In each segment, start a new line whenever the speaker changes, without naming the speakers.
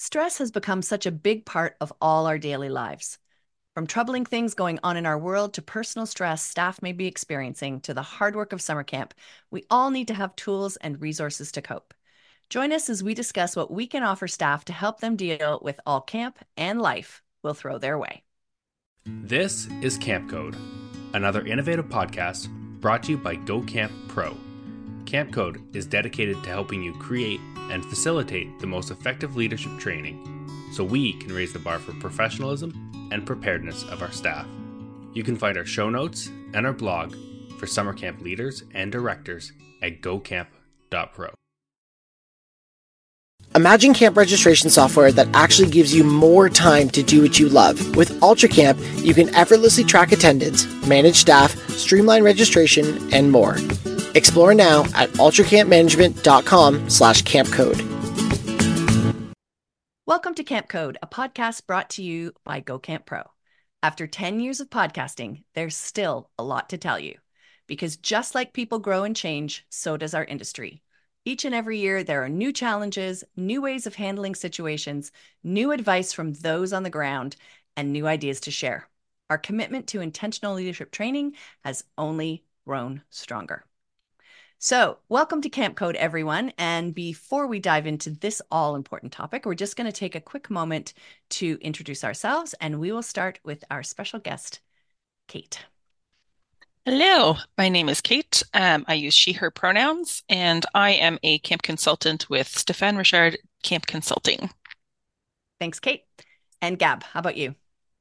Stress has become such a big part of all our daily lives. From troubling things going on in our world to personal stress staff may be experiencing to the hard work of summer camp, we all need to have tools and resources to cope. Join us as we discuss what we can offer staff to help them deal with all camp and life will throw their way.
This is Camp Code, another innovative podcast brought to you by Go Camp Pro. Camp Code is dedicated to helping you create and facilitate the most effective leadership training so we can raise the bar for professionalism and preparedness of our staff. You can find our show notes and our blog for summer camp leaders and directors at gocamp.pro.
Imagine camp registration software that actually gives you more time to do what you love. With UltraCamp, you can effortlessly track attendance, manage staff, streamline registration, and more. Explore now at ultracampmanagement.com slash campcode.
Welcome to Camp Code, a podcast brought to you by Go Camp Pro. After 10 years of podcasting, there's still a lot to tell you. Because just like people grow and change, so does our industry. Each and every year, there are new challenges, new ways of handling situations, new advice from those on the ground, and new ideas to share. Our commitment to intentional leadership training has only grown stronger. So, welcome to Camp Code, everyone. And before we dive into this all important topic, we're just going to take a quick moment to introduce ourselves, and we will start with our special guest, Kate.
Hello, my name is Kate. Um, I use she, her pronouns, and I am a camp consultant with Stephane Richard Camp Consulting.
Thanks, Kate. And Gab, how about you?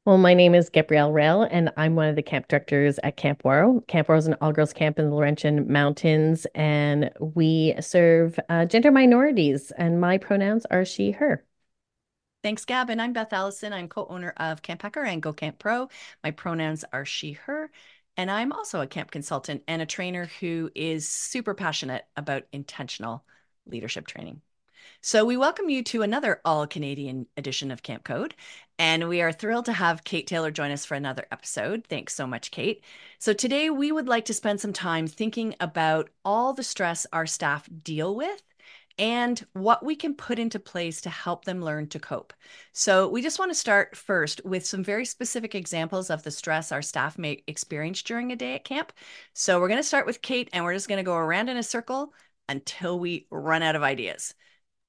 Well, my name is Gabrielle Raill, and I'm one of the camp directors at Camp Ouareau. Camp Ouareau is an all girls camp in the Laurentian Mountains, and we serve uh, gender minorities, and my pronouns are she, her.
Thanks, Gab. And I'm Beth Allison. I'm co owner of Camp Hacker and Go Camp Pro. My pronouns are she, her. And I'm also a camp consultant and a trainer who is super passionate about intentional leadership training. So, we welcome you to another all Canadian edition of Camp Code. And we are thrilled to have Kate Taylor join us for another episode. Thanks so much, Kate. So, today we would like to spend some time thinking about all the stress our staff deal with and what we can put into place to help them learn to cope. So, we just want to start first with some very specific examples of the stress our staff may experience during a day at camp. So, we're going to start with Kate and we're just going to go around in a circle until we run out of ideas.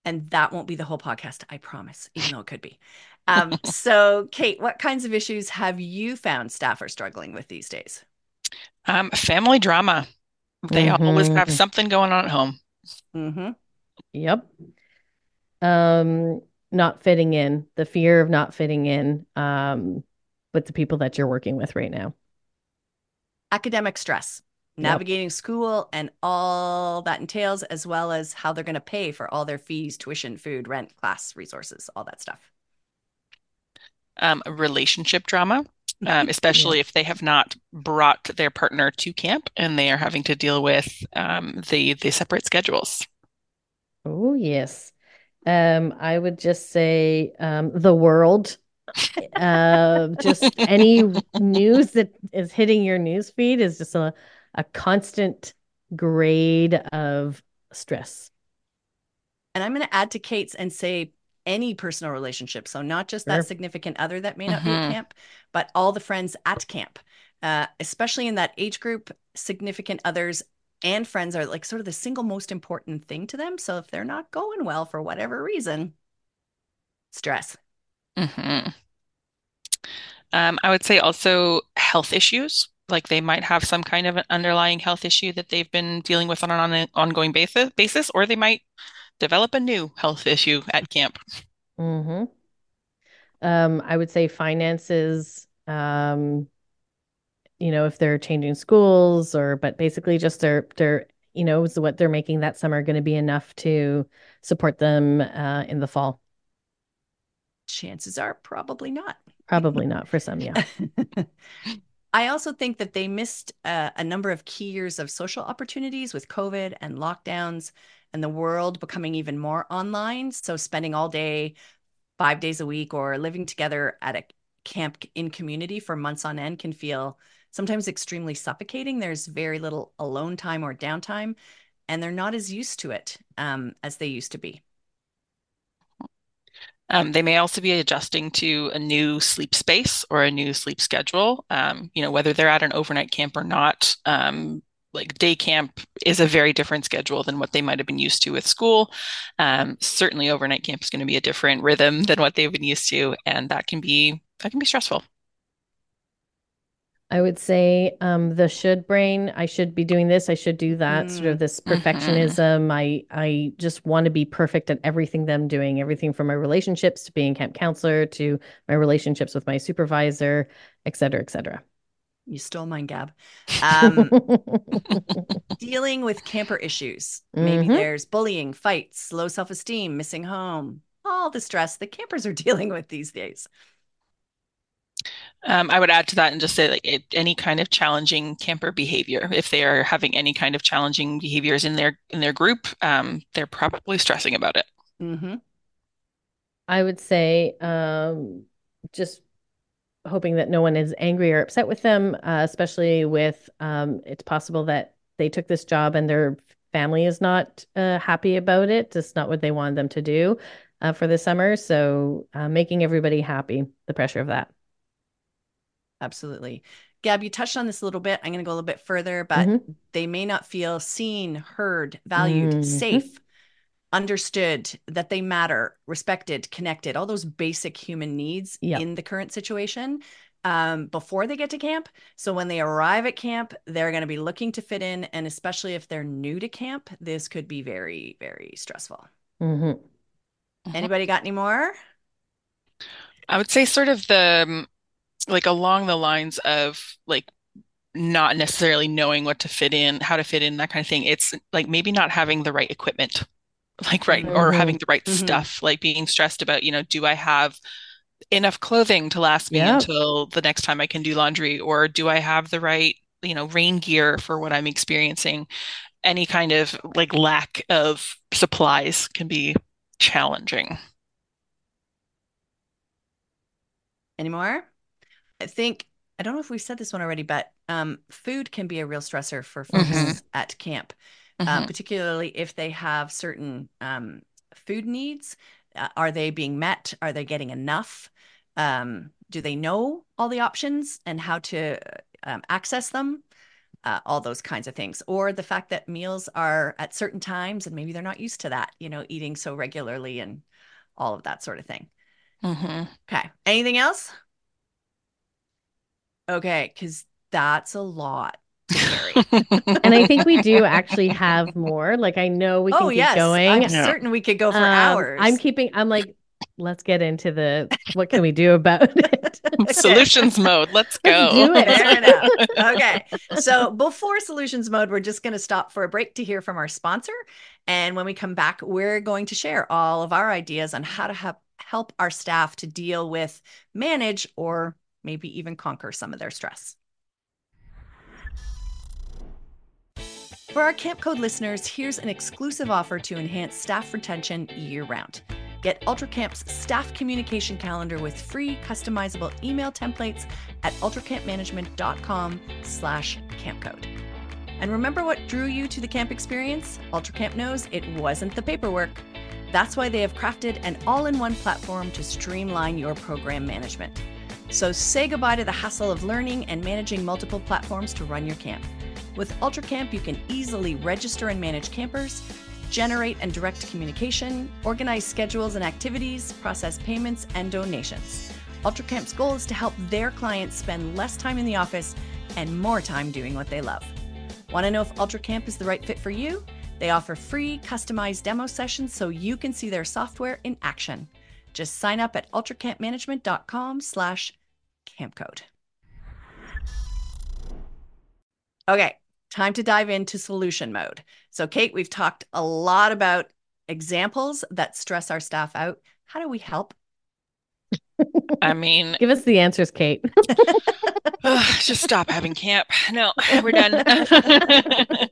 And that won't be the whole podcast, I promise, even though it could be. Um, so, Kate, what kinds of issues have you found staff are struggling with these days?
Um, family drama. They mm-hmm. always have something going on at home.
Mm-hmm. Yep. Um, not fitting in, the fear of not fitting in um, with the people that you're working with right now.
Academic stress, navigating yep. school and all that entails, as well as how they're going to pay for all their fees, tuition, food, rent, class resources, all that stuff
um, relationship drama, um, especially yeah. if they have not brought their partner to camp and they are having to deal with um, the the separate schedules.
Oh yes, um, I would just say um, the world. uh, just any news that is hitting your news feed is just a, a constant grade of stress.
And I'm going to add to Kate's and say any personal relationship. So not just sure. that significant other that may not mm-hmm. be at mm-hmm. camp, but all the friends at camp, uh, especially in that age group, significant others and friends are like sort of the single most important thing to them. So if they're not going well for whatever reason, stress.
Mm-hmm. Um, I would say also health issues. Like they might have some kind of an underlying health issue that they've been dealing with on an ongoing basis, basis or they might develop a new health issue at camp.
Mm-hmm. Um, I would say finances, um, you know, if they're changing schools or, but basically just their, their, you know, is what they're making that summer going to be enough to support them uh, in the fall?
Chances are probably not.
Probably not for some, yeah.
I also think that they missed uh, a number of key years of social opportunities with COVID and lockdowns and the world becoming even more online. So spending all day, five days a week, or living together at a camp in community for months on end can feel sometimes extremely suffocating. There's very little alone time or downtime, and they're not as used to it um, as they used to be.
Um, they may also be adjusting to a new sleep space or a new sleep schedule. Um, you know, whether they're at an overnight camp or not, um, like day camp is a very different schedule than what they might have been used to with school. Um, certainly, overnight camp is going to be a different rhythm than what they've been used to, and that can be that can be stressful.
I would say um, the should brain. I should be doing this. I should do that. Mm. Sort of this mm-hmm. perfectionism. Mm-hmm. I I just want to be perfect at everything that I'm doing. Everything from my relationships to being camp counselor to my relationships with my supervisor, et cetera, et cetera.
You stole mine, Gab. Um, dealing with camper issues. Maybe mm-hmm. there's bullying, fights, low self esteem, missing home, all the stress that campers are dealing with these days.
Um, I would add to that and just say like it, any kind of challenging camper behavior. If they are having any kind of challenging behaviors in their in their group, um, they're probably stressing about it.
Mm-hmm.
I would say um, just hoping that no one is angry or upset with them, uh, especially with um, it's possible that they took this job and their family is not uh, happy about it. It's not what they wanted them to do uh, for the summer. So uh, making everybody happy, the pressure of that.
Absolutely. Gab, you touched on this a little bit. I'm going to go a little bit further, but mm-hmm. they may not feel seen, heard, valued, mm-hmm. safe, understood, that they matter, respected, connected, all those basic human needs yep. in the current situation um, before they get to camp. So when they arrive at camp, they're going to be looking to fit in. And especially if they're new to camp, this could be very, very stressful.
Mm-hmm.
Anybody got any more?
I would say sort of the um, like along the lines of like not necessarily knowing what to fit in, how to fit in, that kind of thing. It's like maybe not having the right equipment, like right, mm-hmm. or having the right mm-hmm. stuff, like being stressed about, you know, do I have enough clothing to last me until the next time I can do laundry, or do I have the right, you know, rain gear for what I'm experiencing? Any kind of like lack of supplies can be challenging.
Any more? I think I don't know if we've said this one already, but um, food can be a real stressor for folks mm-hmm. at camp, uh, mm-hmm. particularly if they have certain um, food needs. Uh, are they being met? Are they getting enough? Um, do they know all the options and how to um, access them? Uh, all those kinds of things, or the fact that meals are at certain times and maybe they're not used to that, you know, eating so regularly and all of that sort of thing.
Mm-hmm.
Okay. Anything else? Okay, because that's a lot.
and I think we do actually have more. Like I know we can oh, keep yes. going.
I'm yeah. certain we could go for um, hours.
I'm keeping. I'm like, let's get into the what can we do about it?
Solutions mode. Let's go.
do it.
okay. So before solutions mode, we're just going to stop for a break to hear from our sponsor, and when we come back, we're going to share all of our ideas on how to help help our staff to deal with, manage, or maybe even conquer some of their stress. For our Camp Code listeners, here's an exclusive offer to enhance staff retention year round. Get UltraCamp's staff communication calendar with free customizable email templates at ultracampmanagement.com slash campcode. And remember what drew you to the camp experience? UltraCamp knows it wasn't the paperwork. That's why they have crafted an all-in-one platform to streamline your program management. So say goodbye to the hassle of learning and managing multiple platforms to run your camp. With UltraCamp, you can easily register and manage campers, generate and direct communication, organize schedules and activities, process payments and donations. UltraCamp's goal is to help their clients spend less time in the office and more time doing what they love. Want to know if UltraCamp is the right fit for you? They offer free customized demo sessions so you can see their software in action. Just sign up at ultracampmanagement.com slash campcode. Okay, time to dive into solution mode. So, Kate, we've talked a lot about examples that stress our staff out. How do we help?
I mean,
give us the answers, Kate.
just stop having camp. No, we're done.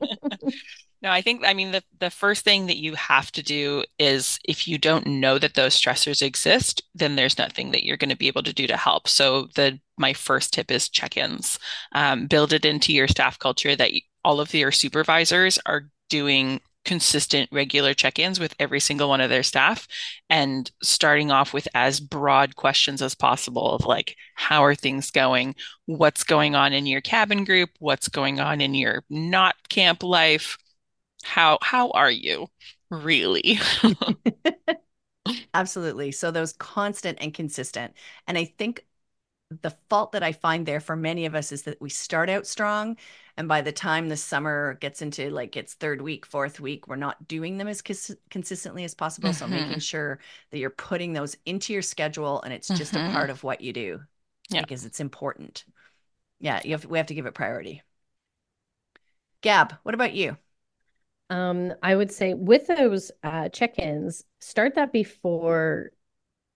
No, I think I mean the the first thing that you have to do is if you don't know that those stressors exist, then there's nothing that you're going to be able to do to help. So the my first tip is check-ins. Um, build it into your staff culture that all of your supervisors are doing consistent, regular check ins with every single one of their staff and starting off with as broad questions as possible of like, how are things going? What's going on in your cabin group? What's going on in your not camp life? How how are you really?
Absolutely. So those constant and consistent. And I think the fault that I find there for many of us is that we start out strong. And by the time the summer gets into like its third week, fourth week, we're not doing them as cons- consistently as possible. Mm-hmm. So making sure that you're putting those into your schedule and it's just mm-hmm. a part of what you do yeah. because it's important. Yeah, you have, we have to give it priority. Gab, what about you?
Um, I would say with those uh, check-ins, start that before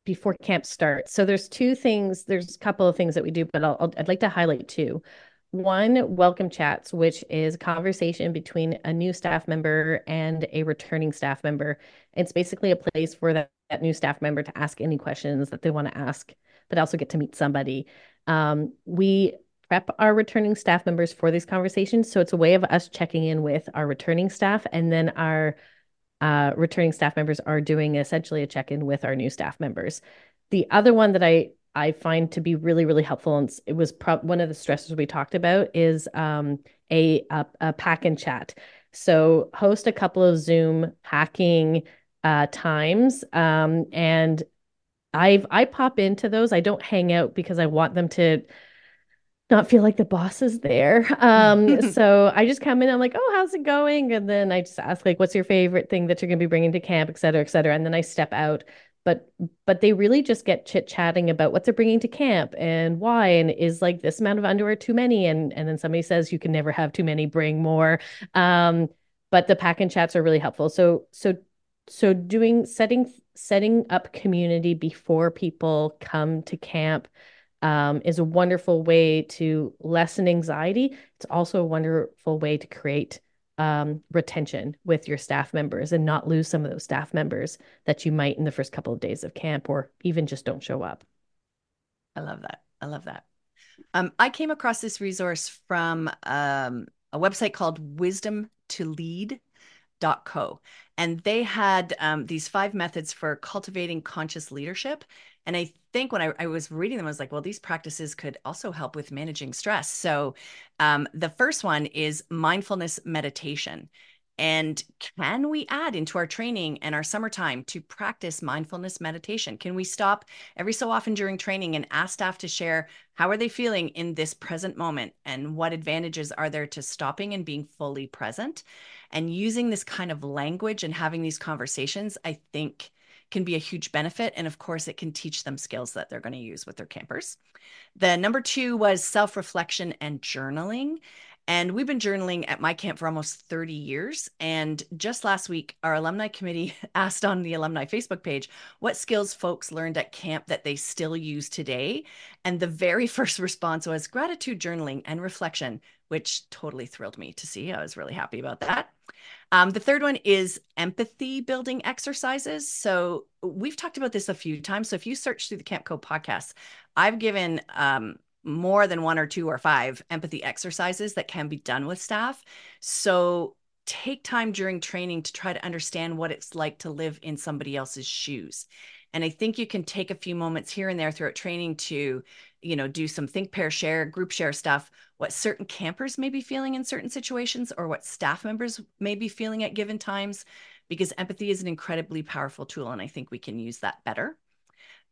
before camp starts. So there's two things. There's a couple of things that we do, but I'll, i would like to highlight two. One, welcome chats, which is conversation between a new staff member and a returning staff member. It's basically a place for that, that new staff member to ask any questions that they want to ask, but also get to meet somebody. Um, we prep our returning staff members for these conversations. So it's a way of us checking in with our returning staff and then our uh, returning staff members are doing essentially a check-in with our new staff members. The other one that I I find to be really really helpful, and it was pro- one of the stressors we talked about is um, a, a, a pack and chat. So host a couple of Zoom packing uh, times, um, and I've I pop into those. I don't hang out because I want them to not feel like the boss is there. Um, so I just come in, I'm like, oh, how's it going? And then I just ask, like, what's your favorite thing that you're gonna be bringing to camp, et cetera, et cetera. And then I step out. But but they really just get chit chatting about what they're bringing to camp and why, and is like this amount of underwear too many? And and then somebody says you can never have too many, bring more. Um, but the pack and chats are really helpful. So so so doing setting setting up community before people come to camp um, is a wonderful way to lessen anxiety. It's also a wonderful way to create um, retention with your staff members and not lose some of those staff members that you might in the first couple of days of camp or even just don't show up.
I love that. I love that. Um, I came across this resource from um, a website called Wisdom to Lead co and they had um, these five methods for cultivating conscious leadership and I think when I, I, was reading them, I was like, well, these practices could also help with managing stress. So um, the first one is mindfulness meditation. And can we add into our training and our summertime to practice mindfulness meditation? Can we stop every so often during training and ask staff to share how are they feeling in this present moment and what advantages are there to stopping and being fully present? And using this kind of language and having these conversations, I think can be a huge benefit. And of course, it can teach them skills that they're going to use with their campers. The number two was self reflection and journaling. And we've been journaling at my camp for almost 30 years. And just last week, our alumni committee asked on the alumni Facebook page what skills folks learned at camp that they still use today. And the very first response was gratitude journaling and reflection, which totally thrilled me to see. I was really happy about that. Um, the third one is empathy building exercises. So we've talked about this a few times. So if you search through the Camp Code podcast, I've given um, more than one or two or five empathy exercises that can be done with staff. So take time during training to try to understand what it's like to live in somebody else's shoes. And I think you can take a few moments here and there throughout training to, you know, do some think, pair, share, group share stuff, what certain campers may be feeling in certain situations or what staff members may be feeling at given times, because empathy is an incredibly powerful tool. And I think we can use that better.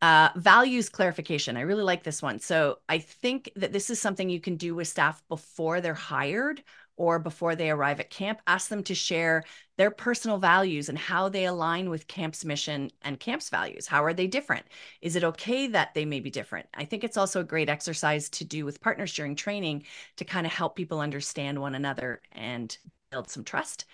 Uh, values clarification. I really like this one. So I think that this is something you can do with staff before they're hired or before they arrive at camp, ask them to share their personal values and how they align with camp's mission and camp's values. How are they different? Is it okay that they may be different? I think it's also a great exercise to do with partners during training to kind of help people understand one another and build some trust.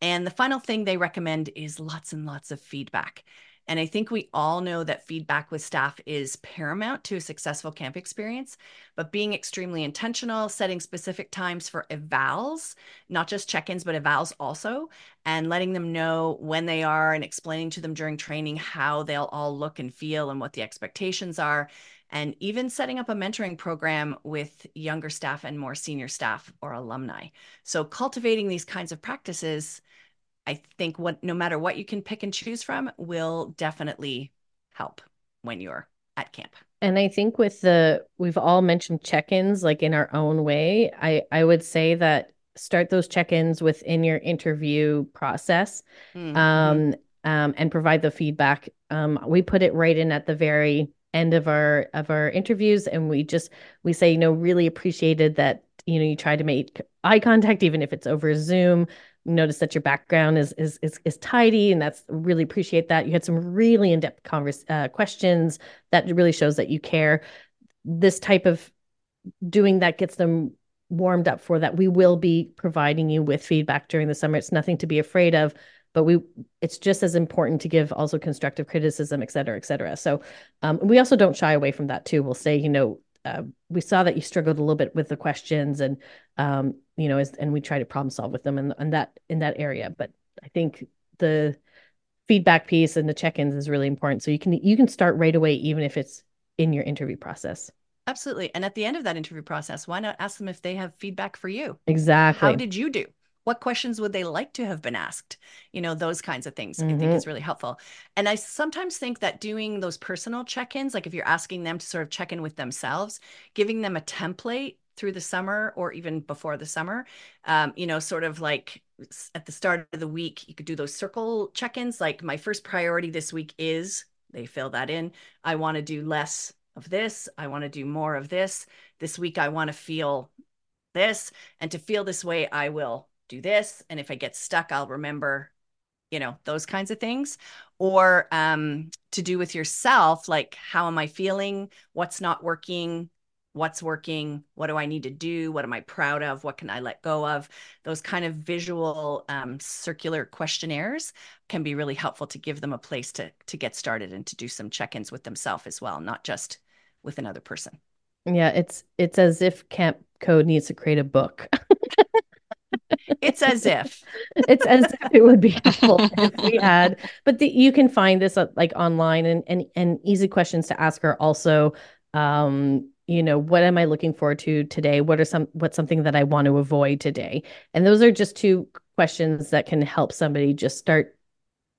And the final thing they recommend is lots and lots of feedback. And I think we all know that feedback with staff is paramount to a successful camp experience, but being extremely intentional, setting specific times for evals, not just check ins, but evals also, and letting them know when they are and explaining to them during training how they'll all look and feel and what the expectations are. And even setting up a mentoring program with younger staff and more senior staff or alumni. So, cultivating these kinds of practices I think what no matter what you can pick and choose from will definitely help when you're at camp.
And I think with the we've all mentioned check-ins like in our own way. I I would say that start those check-ins within your interview process mm-hmm. um, um, and provide the feedback. Um, we put it right in at the very end of our of our interviews and we just we say you know really appreciated that you know you try to make eye contact even if it's over zoom notice that your background is is is, is tidy and that's really appreciate that. You had some really in-depth converse uh, questions that really shows that you care. This type of doing that gets them warmed up for that. We will be providing you with feedback during the summer. It's nothing to be afraid of but we it's just as important to give also constructive criticism et cetera et cetera. So um, we also don't shy away from that too. We'll say you know uh, we saw that you struggled a little bit with the questions and um, you know, as, and we try to problem solve with them in, in that in that area. But I think the feedback piece and the check-ins is really important. So you can you can start right away, even if it's in your interview process.
Absolutely. And at the end of that interview process, why not ask them if they have feedback for you?
Exactly.
How did you do? What questions would they like to have been asked? You know, those kinds of things mm-hmm. I think mm-hmm. is really helpful. And I sometimes think that doing those personal check ins, like if you're asking them to sort of check in with themselves, giving them a template through the summer or even before the summer. Um, you know, sort of like at the start of the week, you could do those circle check ins. Like, my first priority this week is they fill that in. I want to do less of this. I want to do more of this. This week, I want to feel this. And to feel this way, I will do this. And if I get stuck, I'll remember you know those kinds of things or um, to do with yourself like how am i feeling what's not working what's working what do i need to do what am i proud of what can i let go of? Those kind of visual um, circular questionnaires can be really helpful to give them a place to to get started and to do some check-ins with themselves as well not just with another person.
Yeah it's it's as if camp code needs to create a book.
It's as if.
It's as if it would be helpful if we had but the, you can find this uh, like online and, and and easy questions to ask are also um you know what am i looking forward to today? What are some what's something that i want to avoid today? And those are just two questions that can help somebody just start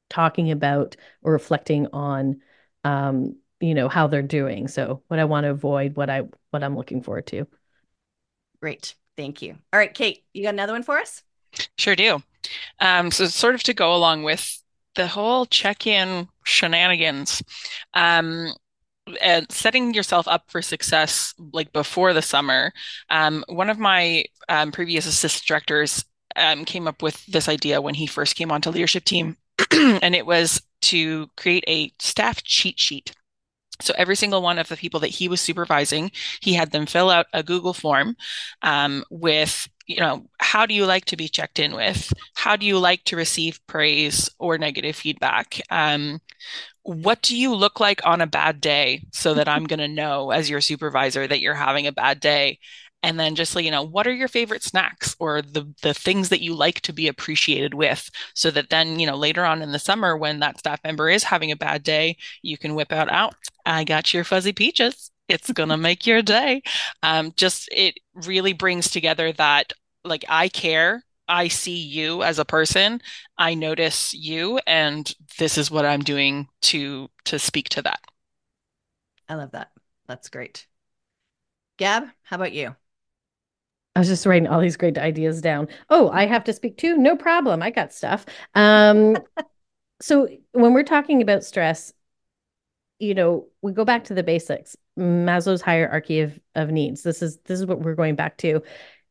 talking about or reflecting on um you know how they're doing. So what i want to avoid what i what i'm looking forward to.
Great. Thank you. All right kate you got another one for us?
Sure do. Um so sort of to go along with the whole check-in shenanigans. Um and setting yourself up for success like before the summer um, one of my um, previous assistant directors um, came up with this idea when he first came onto leadership team and it was to create a staff cheat sheet. So every single one of the people that he was supervising he had them fill out a google form um, with you know how do you like to be checked in with? How do you like to receive praise or negative feedback? Um, what do you look like on a bad day so that I'm going to know as your supervisor that you're having a bad day? And then just like, you know, what are your favorite snacks or the the things that you like to be appreciated with so that then, you know, later on in the summer when that staff member is having a bad day, you can whip out out, I got your fuzzy peaches. It's going to make your day. Um, just it really brings together that like I care I see you as a person, I notice you, and this is what I'm doing to to speak to that.
I love that. That's great. Gab, how about you?
I was just writing all these great ideas down. Oh, I have to speak too. No problem. I got stuff. Um, so when we're talking about stress, you know, we go back to the basics. Maslow's hierarchy of of needs. This is this is what we're going back to.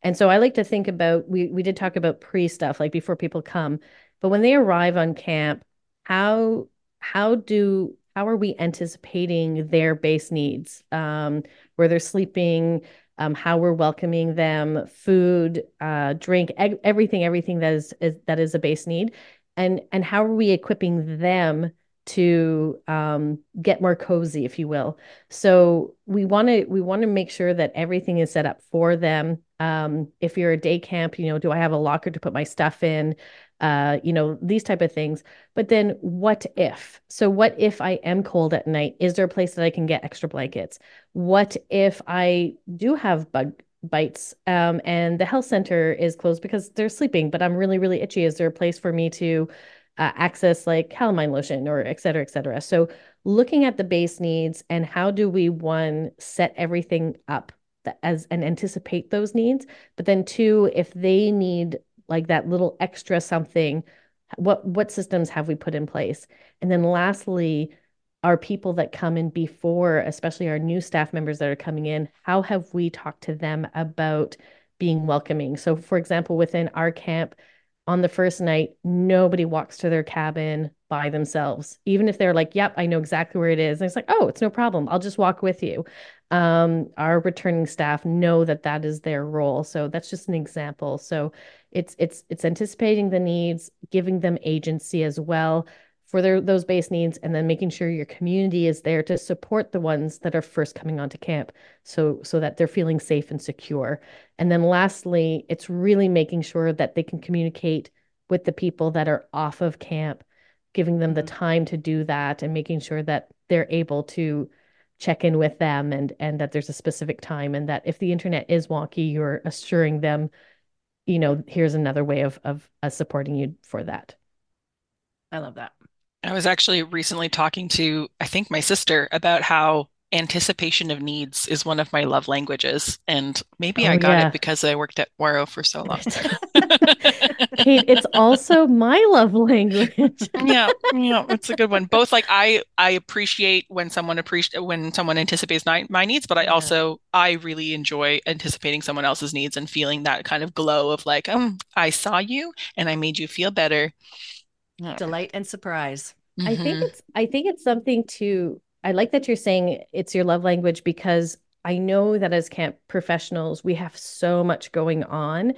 And so I like to think about we we did talk about pre stuff like before people come, but when they arrive on camp, how how do how are we anticipating their base needs? Um, where they're sleeping, um, how we're welcoming them, food, uh, drink, eg- everything, everything that is, is that is a base need, and and how are we equipping them to um, get more cozy, if you will. So we want to we want to make sure that everything is set up for them. Um, if you're a day camp, you know, do I have a locker to put my stuff in? Uh, you know, these type of things. But then what if? So what if I am cold at night? Is there a place that I can get extra blankets? What if I do have bug bites um, and the health center is closed because they're sleeping but i'm really really itchy is there a place for me to uh, access like calamine lotion or et cetera et cetera so looking at the base needs and how do we one set everything up as and anticipate those needs. But then two if they need like that little extra something what what systems have we put in place? And then lastly our people that come in before especially our new staff members that are coming in how have we talked to them about being welcoming? So for example within our camp on the first night nobody walks to their cabin by themselves. Even if they're like yep i know exactly where it is. And it's like oh it's no problem. I'll just walk with you. Um, our returning staff know that that is their role. So that's just an example. So it's it's it's anticipating the needs giving them agency as well for their those base needs and then making sure your community is there to support the ones that are first coming onto camp so so that they're feeling safe and secure. And then lastly it's really making sure that they can communicate with the people that are off of camp giving them the mm-hmm. time to do that and making sure that they're able to check in with them and and that there's a specific time and that if the internet is wonky you're assuring them you know here's another way of of us supporting you for that.
I love that
i was actually recently talking to i think my sister about how anticipation of needs is one of my love languages. And maybe oh, i got yeah. it because i worked at Ouareau for so long.
Kate, it's also my love language.
Yeah yeah it's a good one. Both like i i appreciate when someone appreciate when someone anticipates my, my needs but i yeah. also i really enjoy anticipating someone else's needs and feeling that kind of glow of like um i saw you and i made you feel better
delight and surprise
I think mm-hmm. it's I think it's something to I like that you're saying it's your love language because I know that as camp professionals, we have so much going on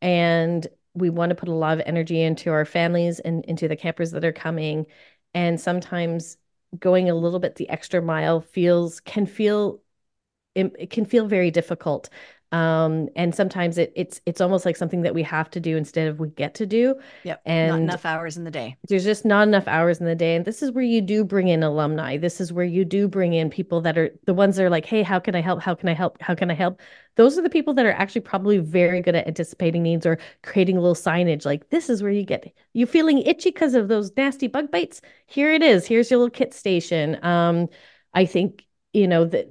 and we want to put a lot of energy into our families and into the campers that are coming. And sometimes going a little bit the extra mile feels can feel it can feel very difficult um and sometimes it, it's it's almost like something that we have to do instead of we get to do.
Yep and not enough hours in the day.
there's just not enough hours in the day. And this is where you do bring in alumni. This is where you do bring in people that are the ones that are like hey how can i help? How can i help? How can i help? Those are the people that are actually probably very good at anticipating needs or creating a little signage. Like this is where you get you feeling itchy because of those nasty bug bites? Here it is. Here's your little kit station. Um i think you know that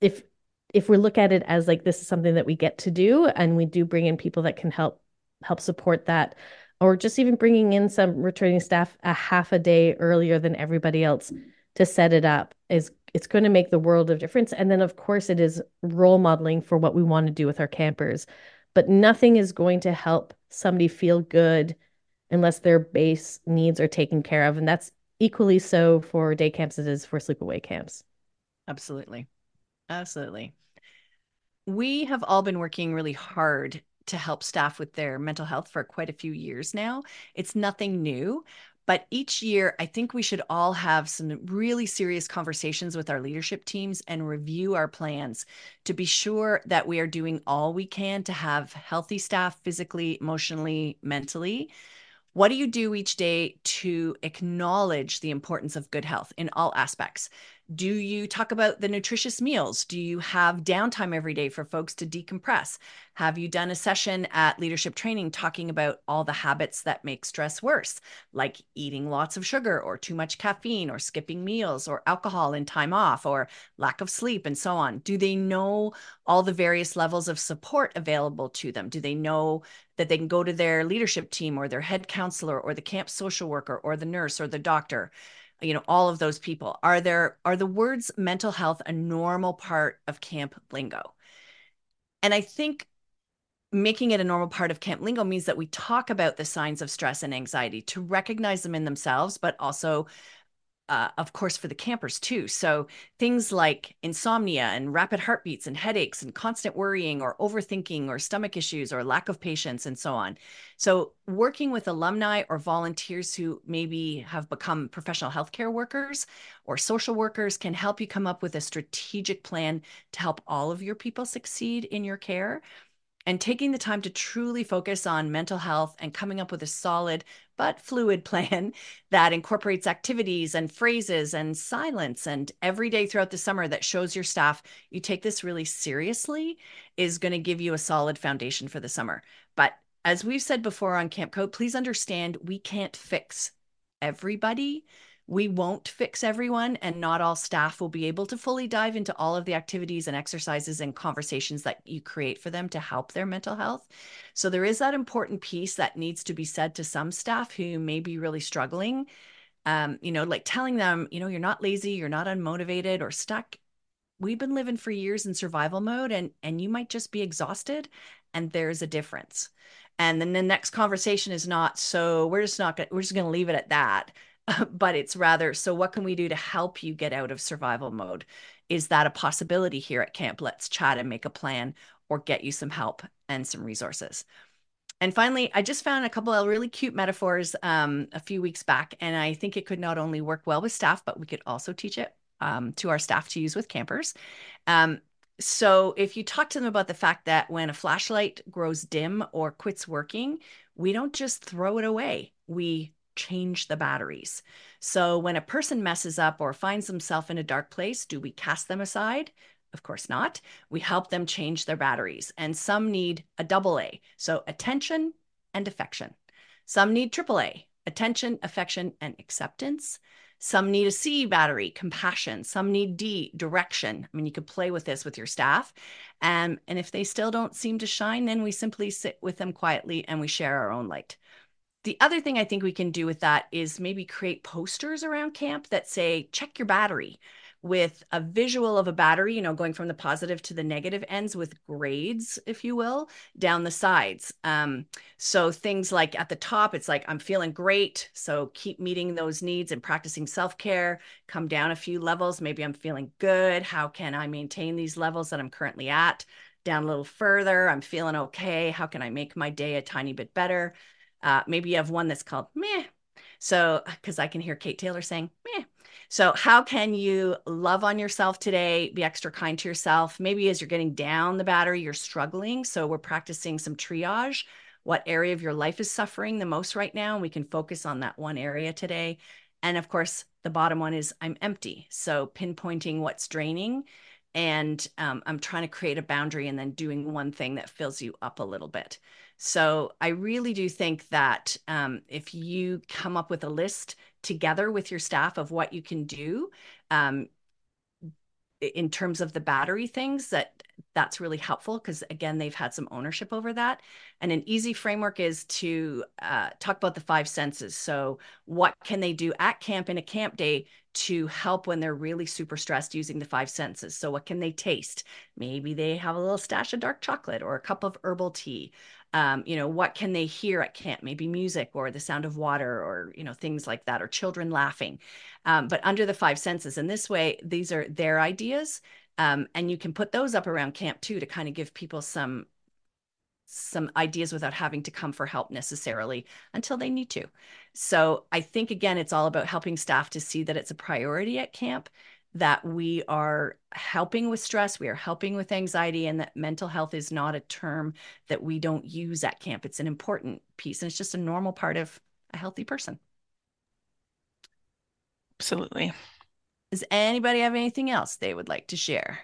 if if we look at it as like this is something that we get to do and we do bring in people that can help help support that or just even bringing in some returning staff a half a day earlier than everybody else to set it up is it's going to make the world of difference. And then of course it is role modeling for what we want to do with our campers. But nothing is going to help somebody feel good unless their base needs are taken care of. And that's equally so for day camps as it is for sleepaway camps.
Absolutely. Absolutely we have all been working really hard to help staff with their mental health for quite a few years now. It's nothing new, but each year, I think we should all have some really serious conversations with our leadership teams and review our plans to be sure that we are doing all we can to have healthy staff physically, emotionally, mentally. What do you do each day to acknowledge the importance of good health in all aspects? Do you talk about the nutritious meals? Do you have downtime every day for folks to decompress? Have you done a session at leadership training talking about all the habits that make stress worse, like eating lots of sugar or too much caffeine or skipping meals or alcohol in time off or lack of sleep and so on? Do they know all the various levels of support available to them? Do they know that they can go to their leadership team or their head counselor or the camp social worker or the nurse or the doctor? You know all of those people. Are there are the words mental health a normal part of camp lingo? And i think making it a normal part of camp lingo means that we talk about the signs of stress and anxiety to recognize them in themselves but also uh, of course, for the campers too. So things like insomnia and rapid heartbeats and headaches and constant worrying or overthinking or stomach issues or lack of patience and so on. So working with alumni or volunteers who maybe have become professional healthcare workers or social workers can help you come up with a strategic plan to help all of your people succeed in your care and taking the time to truly focus on mental health and coming up with a solid but fluid plan that incorporates activities and phrases and silence and every day throughout the summer that shows your staff you take this really seriously is going to give you a solid foundation for the summer. But as we've said before on Camp Code, please understand we can't fix everybody we won't fix everyone, and not all staff will be able to fully dive into all of the activities and exercises and conversations that you create for them to help their mental health. So, there is that important piece that needs to be said to some staff who may be really struggling. Um, you know, like telling them, you know, you're not lazy, you're not unmotivated or stuck. We've been living for years in survival mode, and and you might just be exhausted, and there's a difference. And then the next conversation is not so we're just not gonna, we're just going to leave it at that but it's rather so what can we do to help you get out of survival mode? Is that a possibility here at camp? Let's chat and make a plan or get you some help and some resources. And finally i just found a couple of really cute metaphors um, a few weeks back and i think it could not only work well with staff but we could also teach it um, to our staff to use with campers. Um, so if you talk to them about the fact that when a flashlight grows dim or quits working we don't just throw it away. We change the batteries. So when a person messes up or finds themselves in a dark place, do we cast them aside? Of course not. We help them change their batteries. And some need a double A, so attention and affection. Some need triple A, attention, affection, and acceptance. Some need a C battery, compassion. Some need D, direction. I mean, you could play with this with your staff. Um, and if they still don't seem to shine, then we simply sit with them quietly and we share our own light the other thing I think we can do with that is maybe create posters around camp that say, check your battery with a visual of a battery, you know, going from the positive to the negative ends with grades, if you will, down the sides. Um, so things like at the top, it's like, I'm feeling great. So keep meeting those needs and practicing self care. Come down a few levels. Maybe I'm feeling good. How can I maintain these levels that I'm currently at? Down a little further, I'm feeling okay. How can I make my day a tiny bit better? Uh, maybe you have one that's called meh. So, because I can hear Kate Taylor saying meh. So, how can you love on yourself today? Be extra kind to yourself. Maybe as you're getting down the battery, you're struggling. So, we're practicing some triage. What area of your life is suffering the most right now? And we can focus on that one area today. And of course, the bottom one is I'm empty. So, pinpointing what's draining. And um, I'm trying to create a boundary and then doing one thing that fills you up a little bit. So I really do think that um, if you come up with a list together with your staff of what you can do um, in terms of the battery things, that that's really helpful because again they've had some ownership over that. And an easy framework is to uh, talk about the five senses. So what can they do at camp in a camp day to help when they're really super stressed using the five senses. So what can they taste? Maybe they have a little stash of dark chocolate or a cup of herbal tea. Um, you know what can they hear at camp? Maybe music or the sound of water or you know things like that or children laughing. Um, but under the five senses and this way these are their ideas um, and you can put those up around camp too to kind of give people some some ideas without having to come for help necessarily until they need to so i think again it's all about helping staff to see that it's a priority at camp that we are helping with stress, we are helping with anxiety, and that mental health is not a term that we don't use at camp. It's an important piece, and it's just a normal part of a healthy person.
Absolutely.
Does anybody have anything else they would like to share?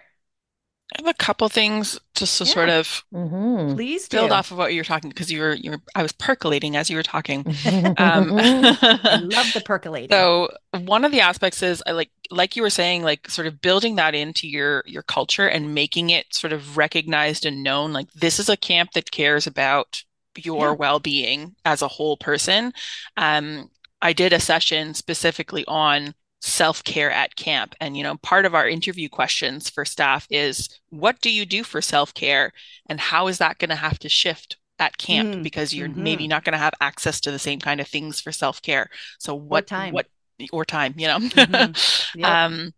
I have a couple things just to yeah. sort of
mm-hmm. please
build do. off of what you were talking because you were you were I was percolating as you were talking.
um, I love the percolating.
So one of the aspects is I like like you were saying like sort of building that into your your culture and making it sort of recognized and known like this is a camp that cares about your yeah. well-being as a whole person. Um, I did a session specifically on self-care at camp and you know part of our interview questions for staff is what do you do for self-care and how is that going to have to shift at camp mm, because you're mm-hmm. maybe not going to have access to the same kind of things for self-care so what
time
what or time you know mm-hmm. yep. um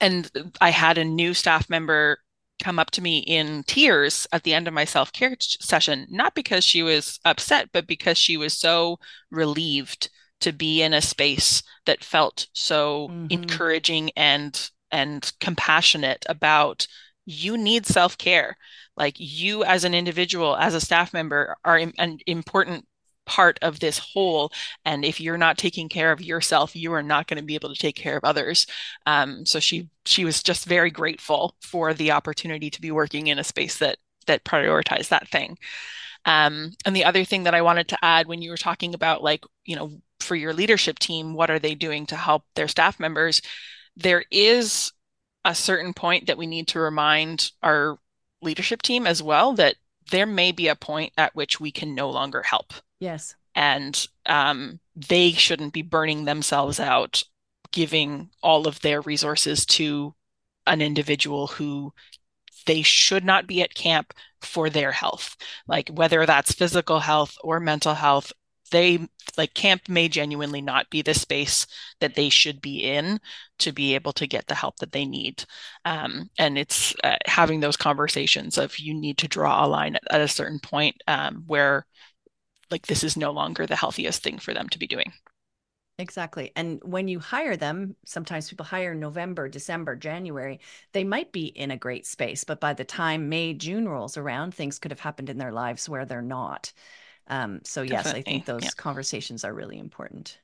and i had a new staff member come up to me in tears at the end of my self-care session not because she was upset but because she was so relieved to be in a space that felt so mm-hmm. encouraging and and compassionate about you need self-care. Like you as an individual as a staff member are an important part of this whole and if you're not taking care of yourself you are not going to be able to take care of others. Um, so she she was just very grateful for the opportunity to be working in a space that that prioritized that thing. Um, and the other thing that i wanted to add when you were talking about like you know for your leadership team what are they doing to help their staff members there is a certain point that we need to remind our leadership team as well that there may be a point at which we can no longer help
Yes.
And um, they shouldn't be burning themselves out, giving all of their resources to an individual who they should not be at camp for their health. Like whether that's physical health or mental health, they like camp may genuinely not be the space that they should be in to be able to get the help that they need um, and it's uh, having those conversations of you need to draw a line at, at a certain point um, where like this is no longer the healthiest thing for them to be doing.
Exactly. And when you hire them, sometimes people hire November, December, January, they might be in a great space, but by the time May, June rolls around, things could have happened in their lives where they're not. Um, so, yes, Definitely. I think those yeah. conversations are really important.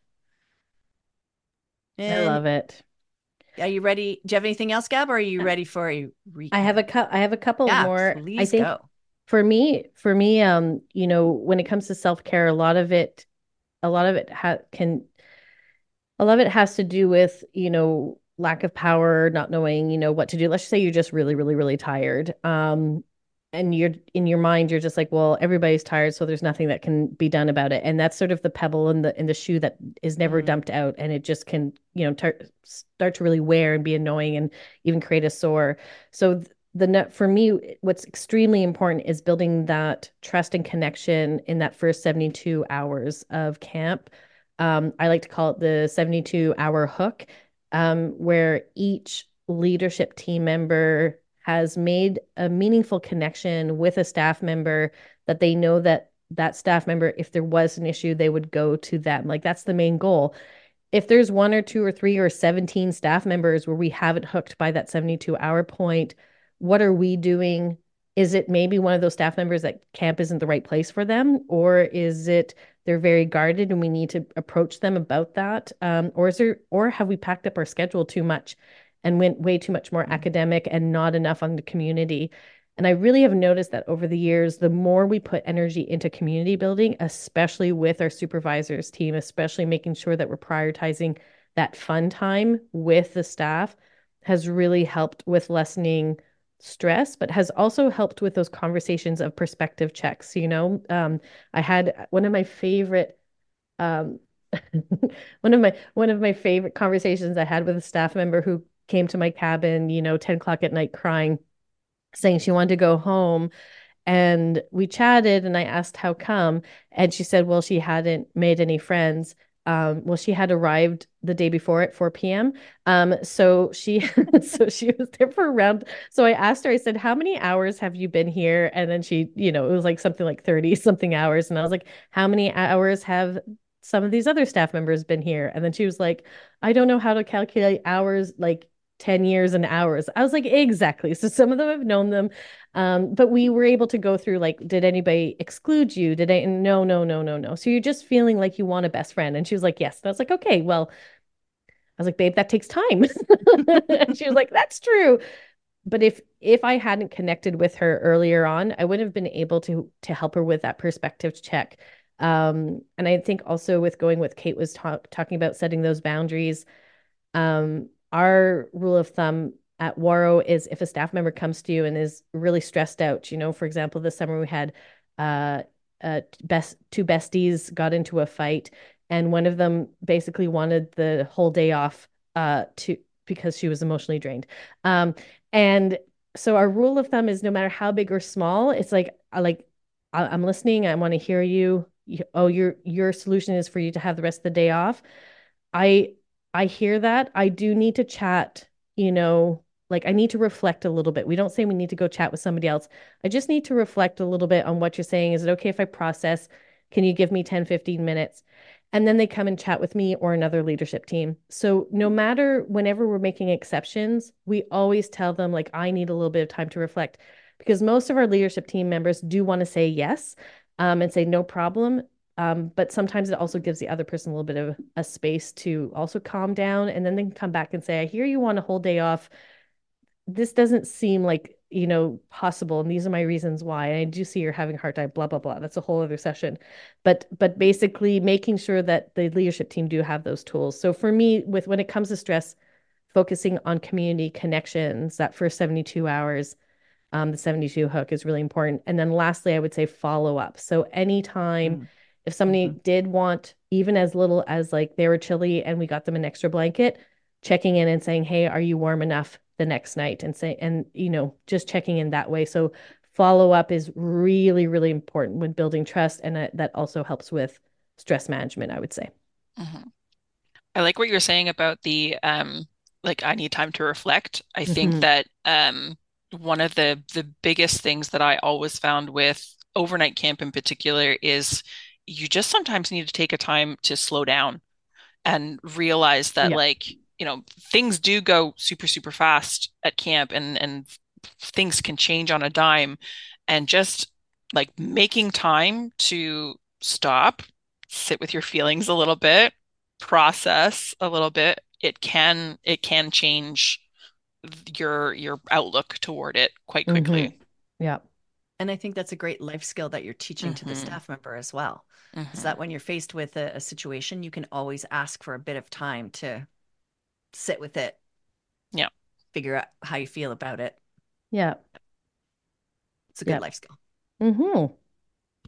And I love it.
Are you ready? Do you have anything else, Gab, or are you ready for a recap?
I have a cu- I have a couple more.
I think go
for me for me um you know when it comes to self-care a lot of it a lot of it ha- can a lot of it has to do with you know lack of power not knowing you know what to do let's say you're just really really really tired um and you're in your mind you're just like well everybody's tired so there's nothing that can be done about it. And that's sort of the pebble in the in the shoe that is never mm-hmm. dumped out and it just can you know tar- start to really wear and be annoying and even create a sore. So the net for me what's extremely important is building that trust and connection in that first 72 hours of camp. Um, i like to call it the 72 hour hook um, where each leadership team member has made a meaningful connection with a staff member that they know that that staff member if there was an issue they would go to them like that's the main goal if there's one or two or three or 17 staff members where we haven't hooked by that 72 hour point what are we doing? Is it maybe one of those staff members that camp isn't the right place for them? Or is it they're very guarded and we need to approach them about that? Um, or is there, or have we packed up our schedule too much and went way too much more mm-hmm. academic and not enough on the community? And I really have noticed that over the years, the more we put energy into community building, especially with our supervisors team, especially making sure that we're prioritizing that fun time with the staff, has really helped with lessening stress, but has also helped with those conversations of perspective checks. You know, um, I had one of my favorite, um, one of my one of my favorite conversations I had with a staff member who came to my cabin, you know, 10 o'clock at night crying, saying she wanted to go home. And we chatted and I asked how come. And she said, well, she hadn't made any friends um, well, she had arrived the day before at 4 p.m. Um, so she, so she was there for around. So I asked her, I said, "How many hours have you been here?" And then she, you know, it was like something like 30 something hours, and I was like, "How many hours have some of these other staff members been here?" And then she was like, "I don't know how to calculate hours like 10 years and hours. I was like, exactly. So some of them have known them. Um, but we were able to go through like, did anybody exclude you? Did I? No, no, no, no, no. So you're just feeling like you want a best friend. And she was like, yes. And I was like, okay, well, I was like, babe, that takes time. and she was like, that's true. But if if I hadn't connected with her earlier on, I wouldn't have been able to to help her with that perspective check. Um, and I think also with going with Kate was talk, talking about setting those boundaries. Um, our rule of thumb at Ouareau is if a staff member comes to you and is really stressed out, you know, for example, this summer we had uh, uh, best two besties got into a fight, and one of them basically wanted the whole day off uh, to because she was emotionally drained. Um, and so our rule of thumb is no matter how big or small, it's like I like I, am listening. I want to hear you. you. Oh, your your solution is for you to have the rest of the day off. I I hear that. I do need to chat, you know, like I need to reflect a little bit. We don't say we need to go chat with somebody else. I just need to reflect a little bit on what you're saying. Is it okay if I process? Can you give me 10, 15 minutes? And then they come and chat with me or another leadership team. So no matter whenever we're making exceptions, we always tell them like I need a little bit of time to reflect because most of our leadership team members do want to say yes um, and say no problem Um, but sometimes it also gives the other person a little bit of a space to also calm down. And then they can come back and say, I hear you want a whole day off. This doesn't seem like, you know, possible. And these are my reasons why. And I do see you're having a hard time, blah, blah, blah. That's a whole other session. But but basically making sure that the leadership team do have those tools. So for me, with when it comes to stress, focusing on community connections, that first 72 hours, um, the 72 hook is really important. And then lastly, I would say follow up. So anytime mm. If somebody mm-hmm. did want even as little as like they were chilly and we got them an extra blanket, checking in and saying, "Hey, are you warm enough the next night?" and say and you know, just checking in that way. So follow up is really really important when building trust and that, that also helps with stress management, I would say.
Mm-hmm. I like what you're saying about the um like I need time to reflect. I mm-hmm. think that um one of the the biggest things that I always found with overnight camp in particular is you just sometimes need to take a time to slow down and realize that yeah. like you know things do go super super fast at camp and and things can change on a dime and just like making time to stop sit with your feelings a little bit process a little bit it can it can change your your outlook toward it quite quickly.
Mm-hmm. Yeah.
And I think that's a great life skill that you're teaching mm-hmm. to the mm-hmm. staff member as well. Mm-hmm. Is that when you're faced with a, a, situation, you can always ask for a bit of time to sit with it.
Yeah.
Figure out how you feel about it.
Yeah.
It's a good life skill.
Mm-hmm.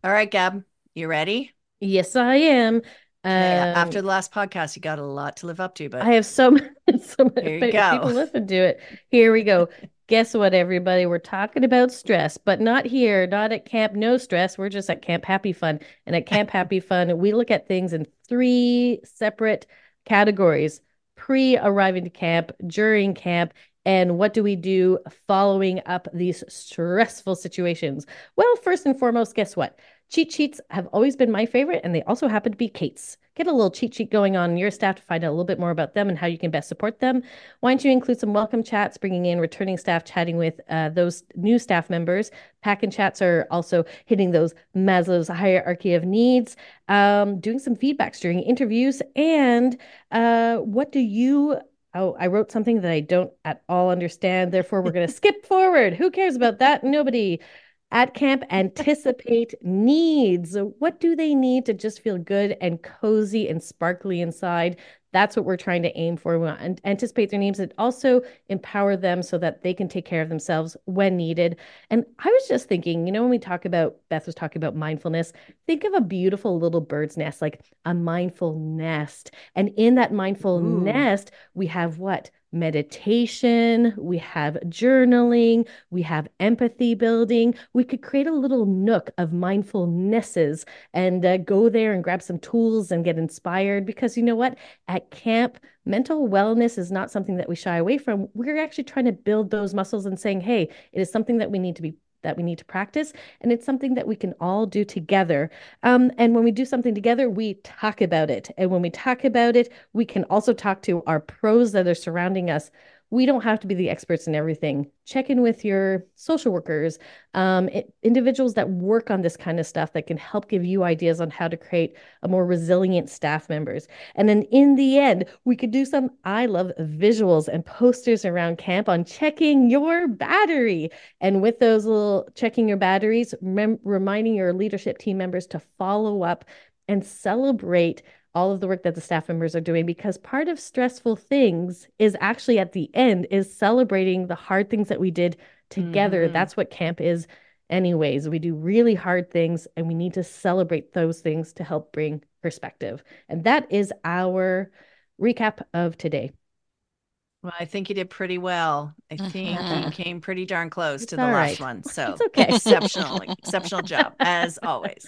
All right, Gab, you ready?
Yes, I am.
Um, After the last podcast, you got a lot to live up to, but
I have so many, so many people listen to it. Here we go. Guess what, everybody? We're talking about stress, but not here, not at Camp No Stress. We're just at Camp Happy Fun. And at Camp Happy Fun, we look at things in three separate categories pre arriving to camp, during camp, and what do we do following up these stressful situations? Well, first and foremost, guess what? Cheat sheets have always been my favorite, and they also happen to be Kate's. Get a little cheat sheet going on your staff to find out a little bit more about them and how you can best support them. Why don't you include some welcome chats, bringing in returning staff, chatting with uh, those new staff members? Pack and chats are also hitting those Maslow's hierarchy of needs, um, doing some feedbacks during interviews. And uh, what do you Oh, I wrote something that I don't at all understand. Therefore, we're going to skip forward. Who cares about that? Nobody at camp anticipate needs. What do they need to just feel good and cozy and sparkly inside? That's what we're trying to aim for. We want to anticipate their needs and also empower them so that they can take care of themselves when needed. And I was just thinking, you know, when we talk about, Beth was talking about mindfulness, think of a beautiful little bird's nest, like a mindful nest. And in that mindful Ooh. nest, we have what? Meditation, we have journaling, we have empathy building. We could create a little nook of mindfulnesses and uh, go there and grab some tools and get inspired because you know what? At camp, mental wellness is not something that we shy away from. We're actually trying to build those muscles and saying, hey, it is something that we need to be that we need to practice. And it's something that we can all do together. Um, and when we do something together, we talk about it. And when we talk about it, we can also talk to our pros that are surrounding us we don't have to be the experts in everything. Check in with your social workers, um, it, individuals that work on this kind of stuff that can help give you ideas on how to create a more resilient staff members. And then in the end, we could do some I love visuals and posters around camp on checking your battery. And with those little checking your batteries, rem- reminding your leadership team members to follow up and celebrate all of the work that the staff members are doing because part of stressful things is actually at the end is celebrating the hard things that we did together mm-hmm. that's what camp is anyways we do really hard things and we need to celebrate those things to help bring perspective and that is our recap of today
well, I think you did pretty well. I think you mm-hmm. came pretty darn close
it's
to the last
right.
one. So
it's okay.
exceptional, exceptional job as always.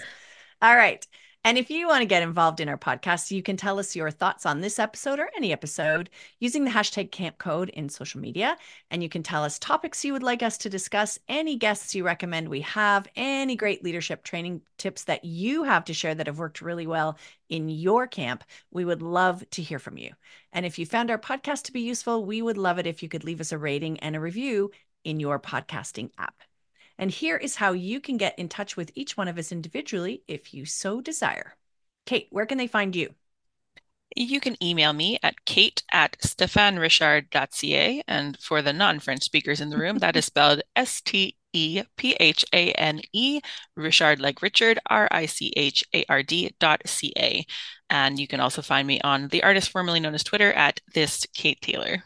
All right. And if you want to get involved in our podcast, you can tell us your thoughts on this episode or any episode using the hashtag camp code in social media. And you can tell us topics you would like us to discuss, any guests you recommend we have, any great leadership training tips that you have to share that have worked really well in your camp. We would love to hear from you. And if you found our podcast to be useful, we would love it if you could leave us a rating and a review in your podcasting app. And here is how you can get in touch with each one of us individually if you so desire. Kate, where can they find you?
You can email me at kate at stephanerichard.ca. And for the non French speakers in the room, that is spelled S T E P H A N E, Richard like Richard, R I C H A R D dot C A. And you can also find me on the artist formerly known as Twitter at this Kate Taylor.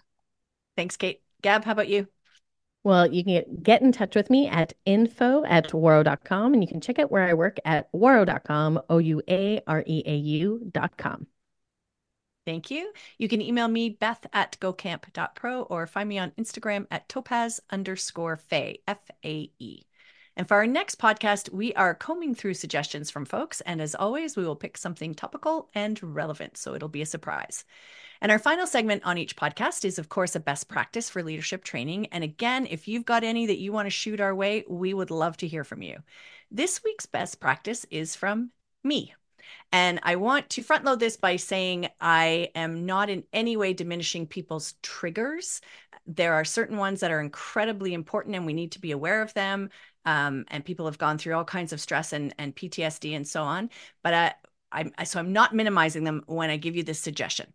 Thanks, Kate. Gab, how about you?
Well, you can get, in touch with me at info at ouareau.com and you can check out where I work at ouareau.com, O U A R E A U.com.
Thank you. You can email me, beth at gocamp.pro, or find me on Instagram at topaz underscore fae, F A E. And for our next podcast, we are combing through suggestions from folks. And as always, we will pick something topical and relevant. So it'll be a surprise. And our final segment on each podcast is, of course, a best practice for leadership training. And again, if you've got any that you want to shoot our way, we would love to hear from you. This week's best practice is from me. And I want to front load this by saying I am not in any way diminishing people's triggers. There are certain ones that are incredibly important and we need to be aware of them. Um, and people have gone through all kinds of stress and, and PTSD and so on. But I, I, so I'm not minimizing them when I give you this suggestion.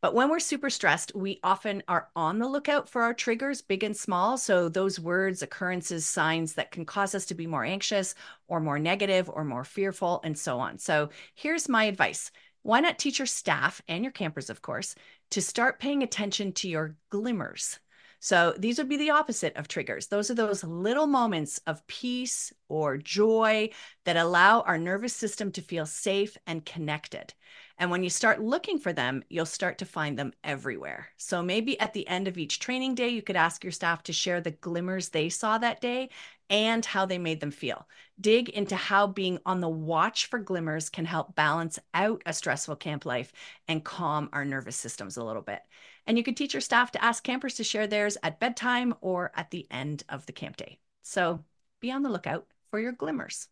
But when we're super stressed, we often are on the lookout for our triggers, big and small. So, those words, occurrences, signs that can cause us to be more anxious or more negative or more fearful, and so on. So, here's my advice why not teach your staff and your campers, of course, to start paying attention to your glimmers? So these would be the opposite of triggers. Those are those little moments of peace or joy that allow our nervous system to feel safe and connected. And when you start looking for them, you'll start to find them everywhere. So maybe at the end of each training day, you could ask your staff to share the glimmers they saw that day and how they made them feel. Dig into how being on the watch for glimmers can help balance out a stressful camp life and calm our nervous systems a little bit. And you could teach your staff to ask campers to share theirs at bedtime or at the end of the camp day. So be on the lookout for your glimmers.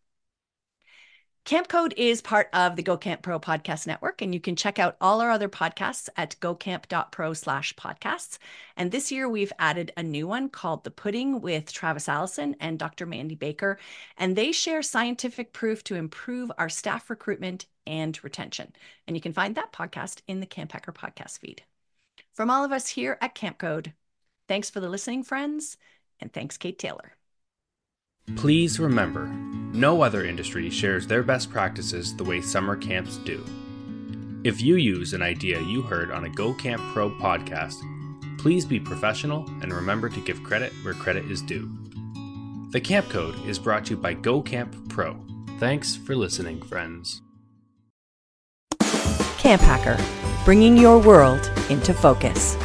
Camp Code is part of the Go Camp Pro podcast network, and you can check out all our other podcasts at gocamp.pro slash podcasts. And this year we've added a new one called The Pudding with Travis Allison and Dr. Mandy Baker. And they share scientific proof to improve our staff recruitment and retention. And you can find that podcast in the Camp Hacker podcast feed. From all of us here at Camp Code, thanks for the listening, friends, and thanks, Kate Taylor.
Please remember, no other industry shares their best practices the way summer camps do. If you use an idea you heard on a Go Camp Pro podcast, please be professional and remember to give credit where credit is due. The Camp Code is brought to you by Go Camp Pro. Thanks for listening, friends.
Camp Hacker, bringing your world into focus.